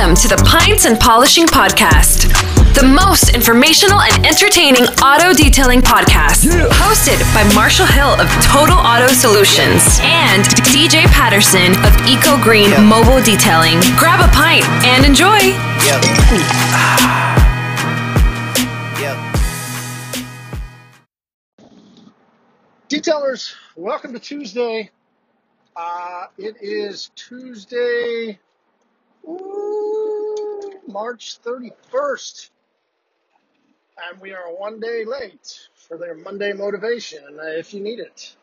Welcome to the Pints and Polishing Podcast, the most informational and entertaining auto detailing podcast. Hosted by Marshall Hill of Total Auto Solutions and DJ Patterson of Eco Green Mobile Detailing. Grab a pint and enjoy. Yep. yep. Detailers, welcome to Tuesday. Uh, it is Tuesday, ooh, March 31st, and we are one day late for their Monday motivation uh, if you need it.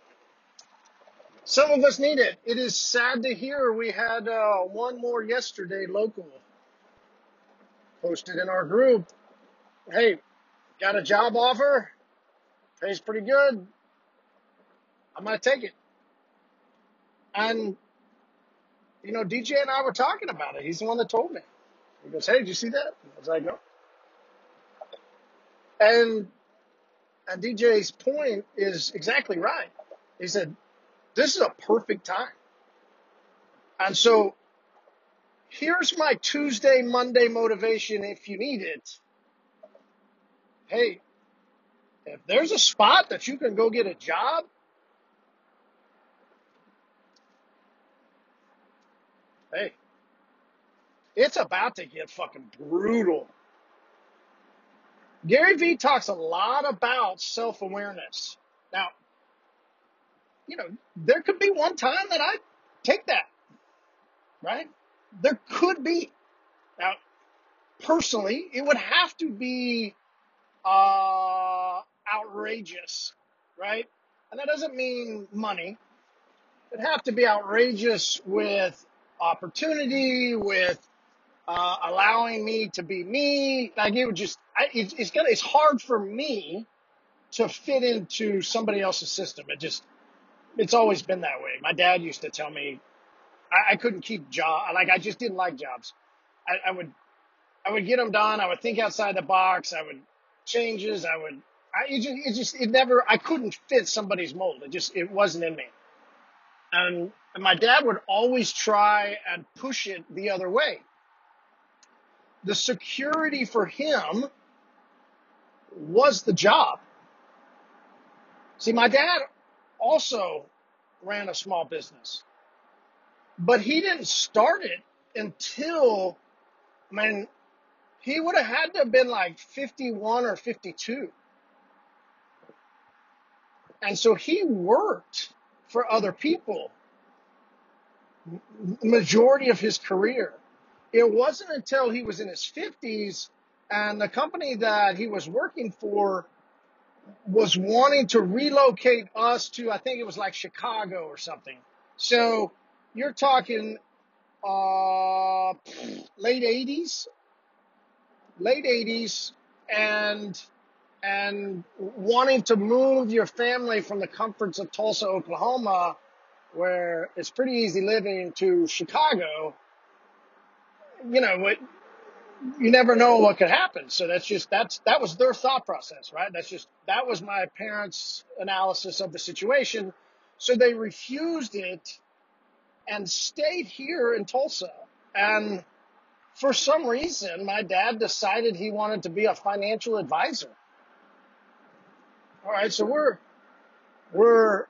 Some of us need it. It is sad to hear we had uh, one more yesterday local posted in our group. Hey, got a job offer, pays pretty good. I'm to take it. And, you know, DJ and I were talking about it. He's the one that told me. He goes, Hey, did you see that? I was like, No. And, and DJ's point is exactly right. He said, This is a perfect time. And so here's my Tuesday, Monday motivation if you need it. Hey, if there's a spot that you can go get a job, hey, it's about to get fucking brutal. Gary Vee talks a lot about self awareness. Now, you know, there could be one time that I take that, right? There could be. Now, personally, it would have to be uh, outrageous, right? And that doesn't mean money. It'd have to be outrageous with opportunity, with uh, allowing me to be me. Like it would just, I, it, it's gonna, it's hard for me to fit into somebody else's system. It just, it's always been that way. My dad used to tell me I, I couldn't keep job, like I just didn't like jobs. I, I would, I would get them done. I would think outside the box. I would changes. I would, I, it just, it just, it never, I couldn't fit somebody's mold. It just, it wasn't in me. And, and my dad would always try and push it the other way. The security for him was the job. See, my dad also ran a small business, but he didn't start it until, I mean, he would have had to have been like 51 or 52. And so he worked for other people majority of his career. It wasn't until he was in his 50s and the company that he was working for was wanting to relocate us to, I think it was like Chicago or something. So you're talking uh, late 80s, late 80s, and and wanting to move your family from the comforts of Tulsa, Oklahoma, where it's pretty easy living, to Chicago. You know, what you never know what could happen. So that's just that's that was their thought process, right? That's just that was my parents' analysis of the situation. So they refused it and stayed here in Tulsa. And for some reason, my dad decided he wanted to be a financial advisor. All right, so we're we're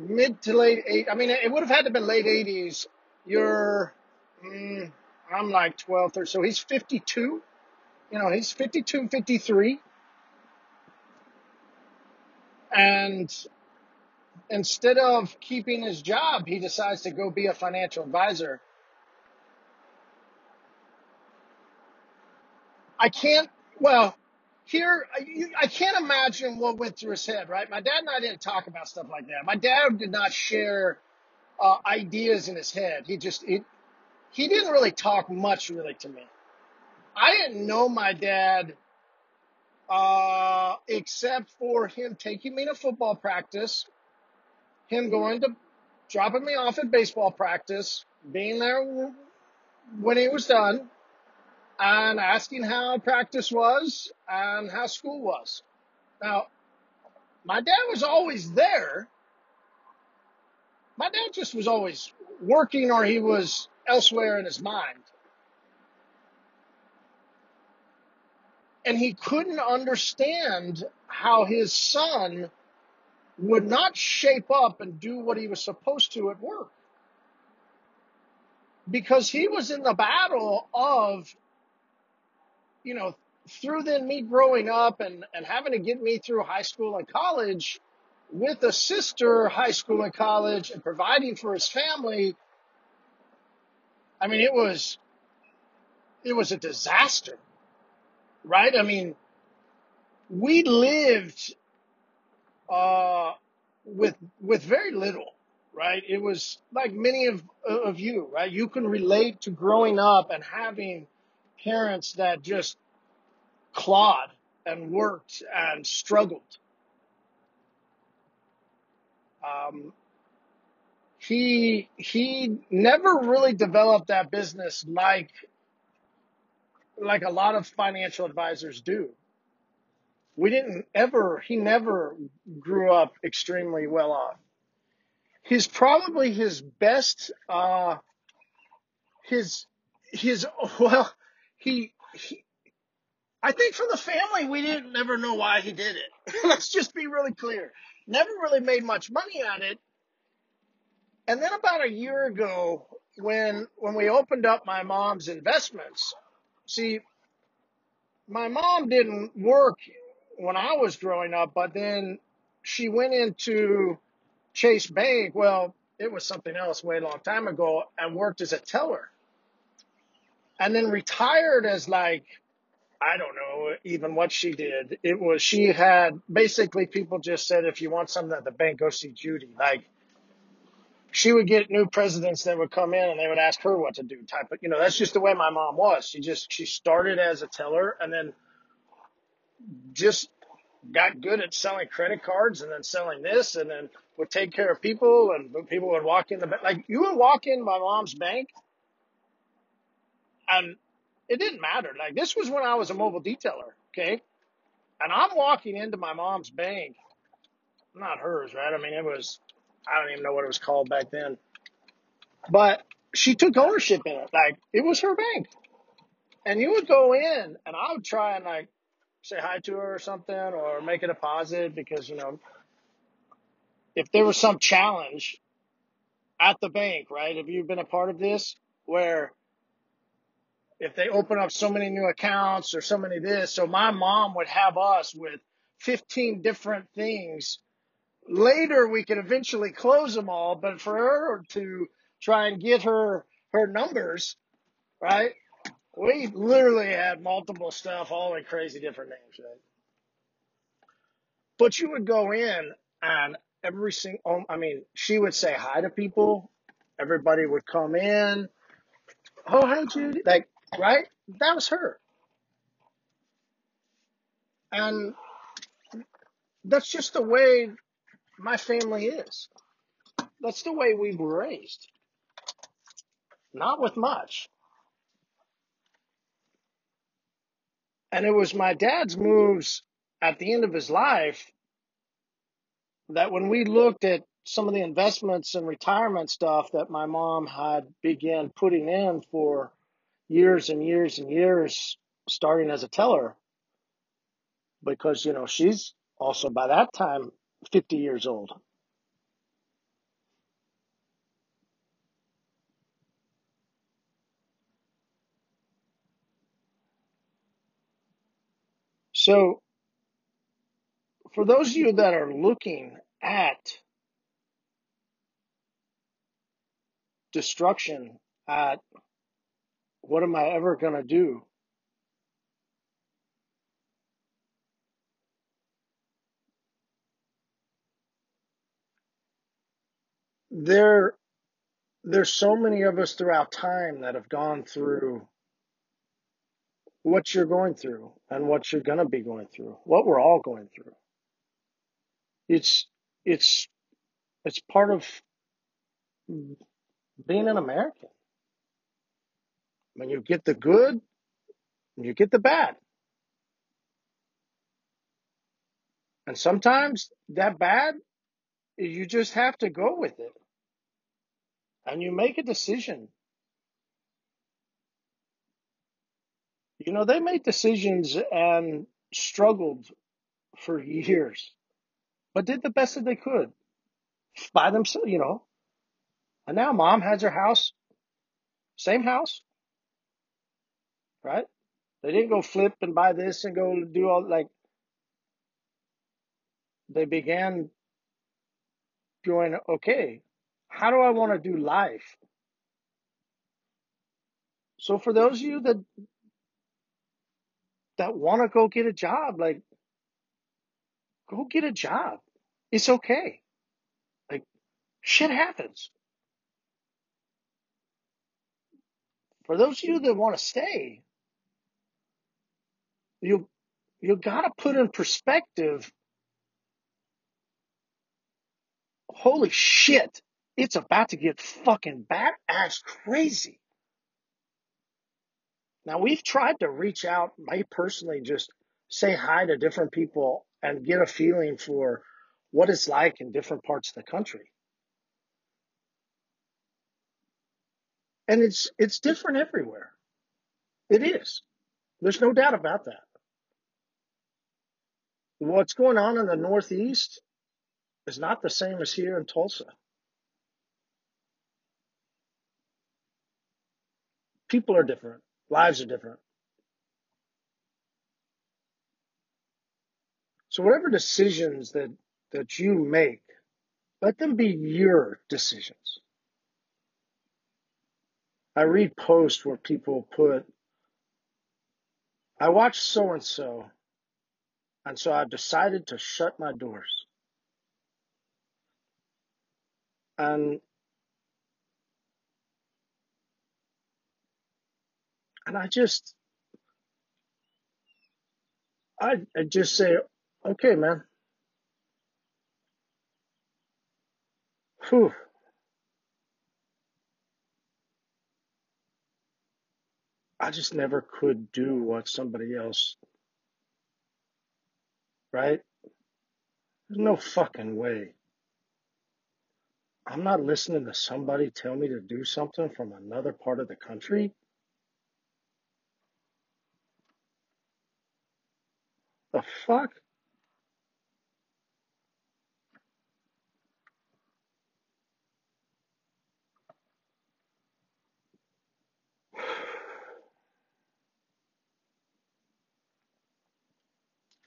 mid to late eight. I mean, it would have had to have been late eighties. You're, mm, I'm like 12, 13. So he's 52. You know, he's 52, 53. And instead of keeping his job, he decides to go be a financial advisor. I can't, well, here, I, can't imagine what went through his head, right? My dad and I didn't talk about stuff like that. My dad did not share uh, ideas in his head. He just, he, he didn't really talk much really to me. I didn't know my dad uh, except for him taking me to football practice, him going to dropping me off at baseball practice, being there when he was done, and asking how practice was and how school was. Now, my dad was always there. My dad just was always working or he was elsewhere in his mind. and he couldn't understand how his son would not shape up and do what he was supposed to at work because he was in the battle of you know through then me growing up and, and having to get me through high school and college with a sister high school and college and providing for his family i mean it was it was a disaster right i mean we lived uh, with with very little, right? It was like many of of you, right? You can relate to growing up and having parents that just clawed and worked and struggled. Um, he he never really developed that business like like a lot of financial advisors do we didn't ever, he never grew up extremely well off. He's probably his best, uh, his, his, well, he, he, I think for the family, we didn't never know why he did it. Let's just be really clear. Never really made much money at it. And then about a year ago, when, when we opened up my mom's investments, see, my mom didn't work when I was growing up, but then she went into Chase Bank. Well, it was something else way long time ago and worked as a teller. And then retired as like, I don't know even what she did. It was, she had basically people just said, if you want something at the bank, go see Judy. Like, she would get new presidents that would come in and they would ask her what to do type of, you know, that's just the way my mom was. She just, she started as a teller and then just got good at selling credit cards and then selling this and then would take care of people and people would walk in the bank. Like you would walk in my mom's bank and it didn't matter. Like this was when I was a mobile detailer. Okay. And I'm walking into my mom's bank, not hers, right? I mean, it was, I don't even know what it was called back then, but she took ownership in it. Like it was her bank. And you would go in and I would try and like say hi to her or something or make a deposit because, you know, if there was some challenge at the bank, right? Have you been a part of this where if they open up so many new accounts or so many this, so my mom would have us with 15 different things. Later we could eventually close them all, but for her to try and get her, her numbers, right? We literally had multiple stuff, all in crazy different names, right? But you would go in and every single, oh, I mean, she would say hi to people. Everybody would come in. Oh, hi, Judy. Like, right? That was her. And that's just the way my family is. That's the way we were raised. Not with much. And it was my dad's moves at the end of his life that when we looked at some of the investments and retirement stuff that my mom had began putting in for years and years and years, starting as a teller, because, you know, she's also by that time 50 years old. So, for those of you that are looking at destruction, at what am I ever going to do? There, there's so many of us throughout time that have gone through what you're going through and what you're going to be going through, what we're all going through. It's, it's, it's part of being an American. When you get the good, you get the bad. And sometimes that bad, you just have to go with it. And you make a decision You know, they made decisions and struggled for years, but did the best that they could by themselves, you know. And now mom has her house, same house, right? They didn't go flip and buy this and go do all like they began going, okay, how do I want to do life? So for those of you that that want to go get a job, like go get a job. It's okay. Like shit happens. For those of you that want to stay, you you got to put in perspective holy shit, it's about to get fucking bat ass crazy. Now we've tried to reach out, me personally, just say hi to different people and get a feeling for what it's like in different parts of the country. And it's, it's different everywhere. It is. There's no doubt about that. What's going on in the Northeast is not the same as here in Tulsa. People are different. Lives are different. So whatever decisions that, that you make, let them be your decisions. I read posts where people put, I watched so and so, and so I've decided to shut my doors. And and I just I, I just say, okay, man. Whew. I just never could do what somebody else, right? There's no fucking way. I'm not listening to somebody tell me to do something from another part of the country. The fuck?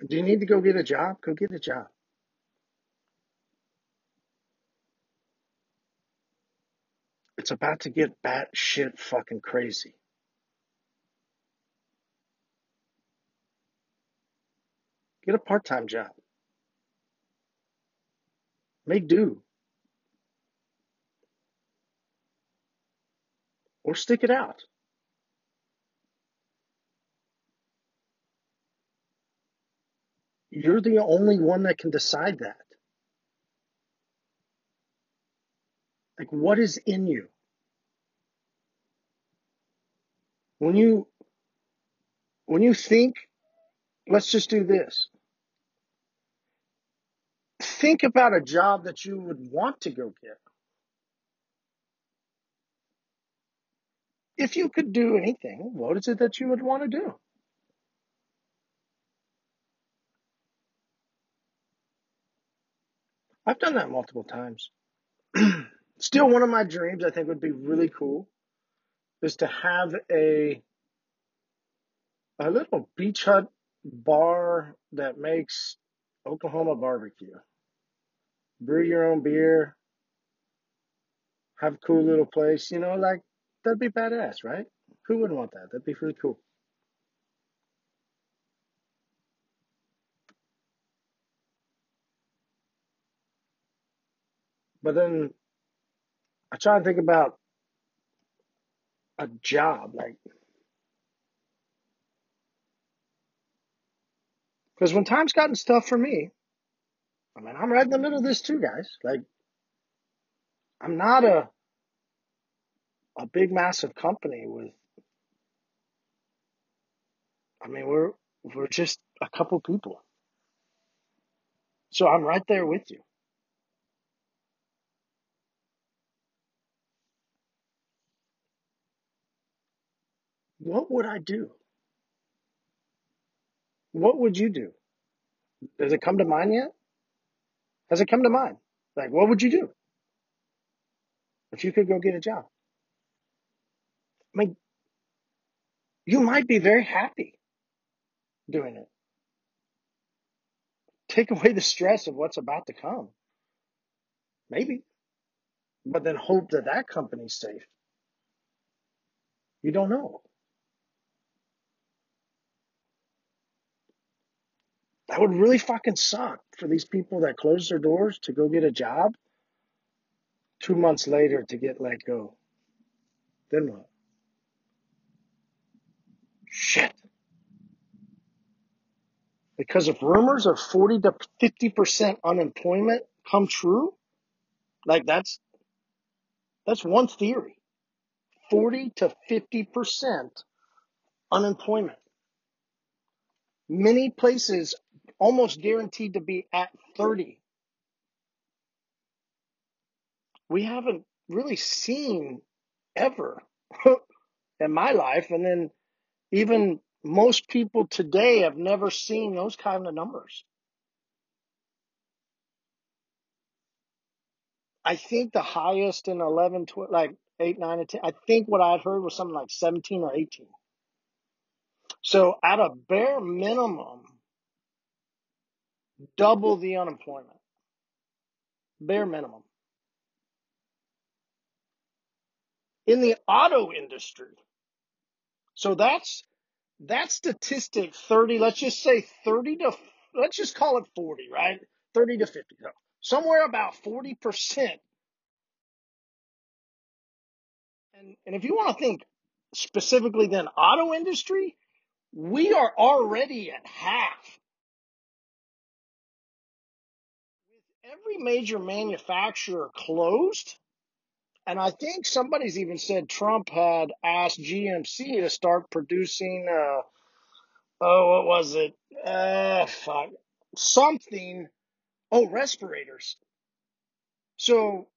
Do you need to go get a job? Go get a job. It's about to get batshit fucking crazy. Get a part time job. Make do. Or stick it out. You're the only one that can decide that. Like, what is in you? When you, when you think, let's just do this. Think about a job that you would want to go get. If you could do anything, what is it that you would want to do? I've done that multiple times. Still, one of my dreams I think would be really cool is to have a a little beach hut bar that makes Oklahoma barbecue. Brew your own beer, have a cool little place, you know, like that'd be badass, right? Who wouldn't want that? That'd be really cool. But then I try to think about a job, like, because when time's gotten tough for me, I mean, I'm right in the middle of this too, guys. Like, I'm not a a big, massive company with. I mean, we're we're just a couple people, so I'm right there with you. What would I do? What would you do? Does it come to mind yet? Has it come to mind? Like, what would you do if you could go get a job? I mean, you might be very happy doing it. Take away the stress of what's about to come. Maybe. But then hope that that company's safe. You don't know. That would really fucking suck for these people that close their doors to go get a job. Two months later to get let go. Then what? Shit. Because if rumors of 40 to 50% unemployment come true, like that's, that's one theory. 40 to 50% unemployment. Many places almost guaranteed to be at 30. We haven't really seen ever in my life. And then even most people today have never seen those kind of numbers. I think the highest in 11, 12, like 8, 9, and 10, I think what I'd heard was something like 17 or 18. So at a bare minimum, double the unemployment. Bare minimum. In the auto industry. So that's, that statistic 30, let's just say 30 to, let's just call it 40, right? 30 to 50. So somewhere about 40%. And, and if you want to think specifically then auto industry, we are already at half. Every major manufacturer closed, and I think somebody's even said Trump had asked GMC to start producing, uh, oh, what was it? Uh, fuck. Something. Oh, respirators. So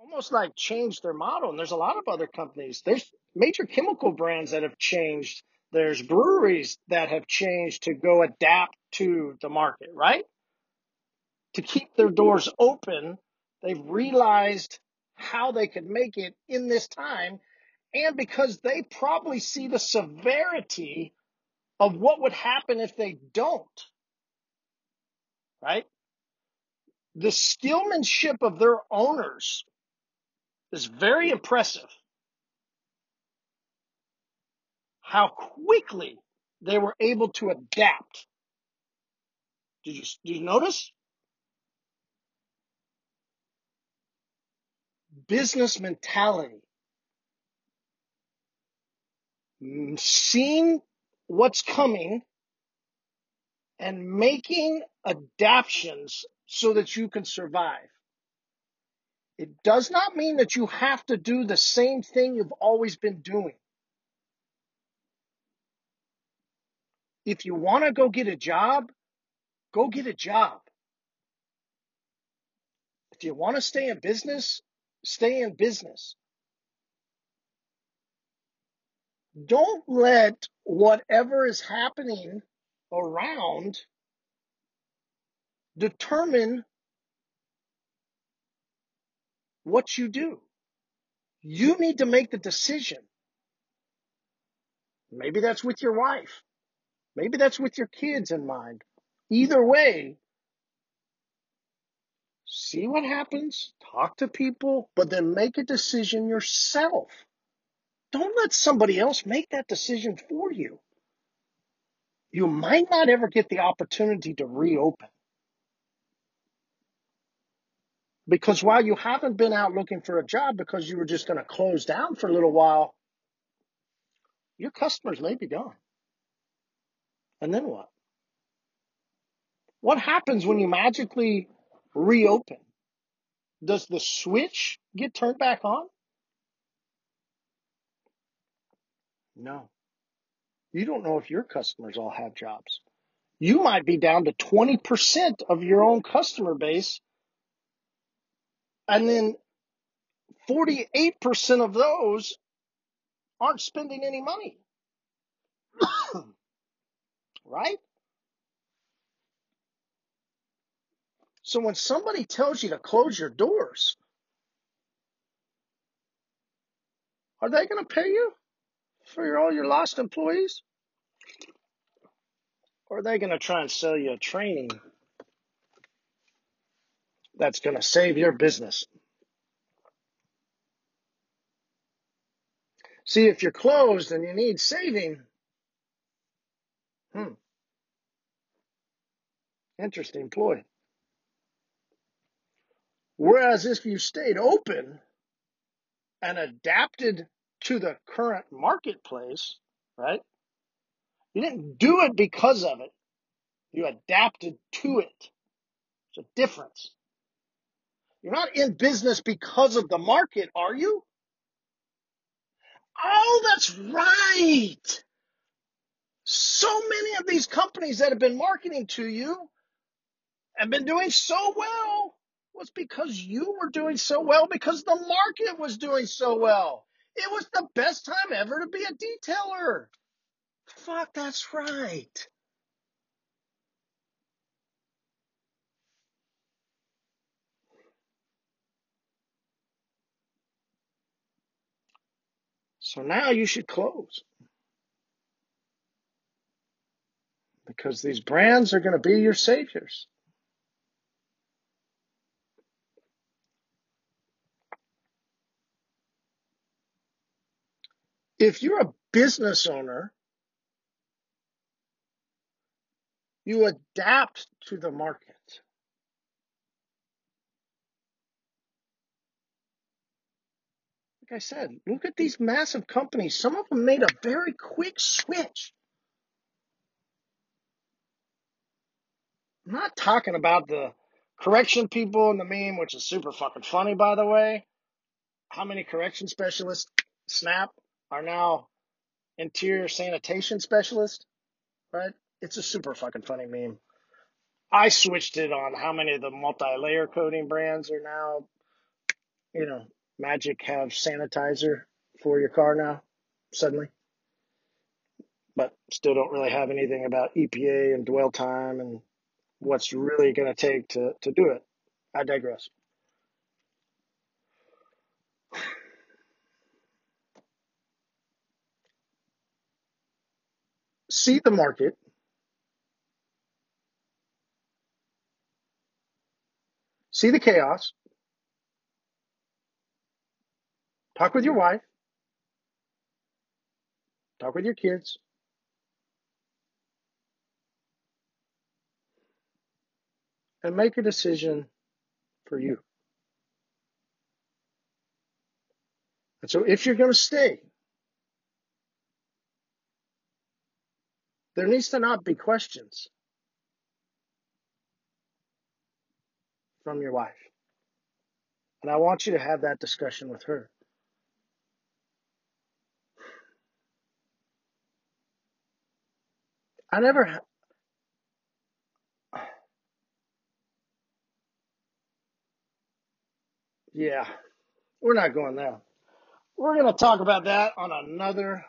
almost like changed their model. And there's a lot of other companies. There's major chemical brands that have changed. There's breweries that have changed to go adapt to the market, right? To keep their doors open, they've realized how they could make it in this time. And because they probably see the severity of what would happen if they don't, right? The skillmanship of their owners is very impressive. How quickly they were able to adapt. Did you, did you notice? Business mentality. Mm, seeing what's coming and making adaptations so that you can survive. It does not mean that you have to do the same thing you've always been doing. If you want to go get a job, go get a job. If you want to stay in business, stay in business. Don't let whatever is happening around determine what you do. You need to make the decision. Maybe that's with your wife. Maybe that's with your kids in mind. Either way, see what happens, talk to people, but then make a decision yourself. Don't let somebody else make that decision for you. You might not ever get the opportunity to reopen. Because while you haven't been out looking for a job because you were just going to close down for a little while, your customers may be gone. And then what? What happens when you magically reopen? Does the switch get turned back on? No. You don't know if your customers all have jobs. You might be down to 20% of your own customer base and then 48% of those aren't spending any money. right? So when somebody tells you to close your doors, are they going to pay you for your, all your lost employees? Or are they going to try and sell you a training that's going to save your business? See, if you're closed and you need saving, hmm, interesting ploy. Whereas if you stayed open and adapted to the current marketplace, right? You didn't do it because of it. You adapted to it. It's a difference. You're not in business because of the market, are you? Oh, that's right. So many of these companies that have been marketing to you have been doing so well was because you were doing so well because the market was doing so well. It was the best time ever to be a detailer. Fuck, that's right. So now you should close. Because these brands are going to be your saviors. If you're a business owner, you adapt to the market. Like I said, look at these massive companies. Some of them made a very quick switch. I'm not talking about the correction people in the meme, which is super fucking funny, by the way. How many correction specialists, Snap, are now interior sanitation specialists, right? It's a super fucking funny meme. I switched it on how many of the multi-layer coating brands are now, you know, Magic have sanitizer for your car now, suddenly. But still don't really have anything about EPA and dwell time and what's really going to take to, to do it. I digress. See the market. See the chaos. Talk with your mm-hmm. wife. Talk with your kids. And make a decision for you. And so if you're going to stay, there needs to not be questions from your wife. And I want you to have that discussion with her. I never. Yeah, we're not going there. We're going to talk about that on another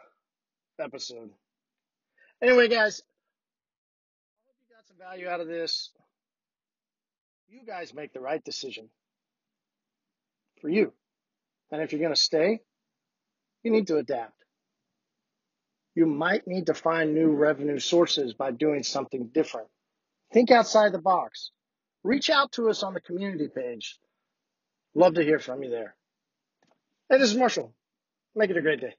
episode. Anyway, guys, I hope you got some value out of this. You guys make the right decision for you. And if you're going to stay, you need to adapt. You might need to find new revenue sources by doing something different. Think outside the box. Reach out to us on the community page. Love to hear from you there. Hey, this is Marshall. Make it a great day.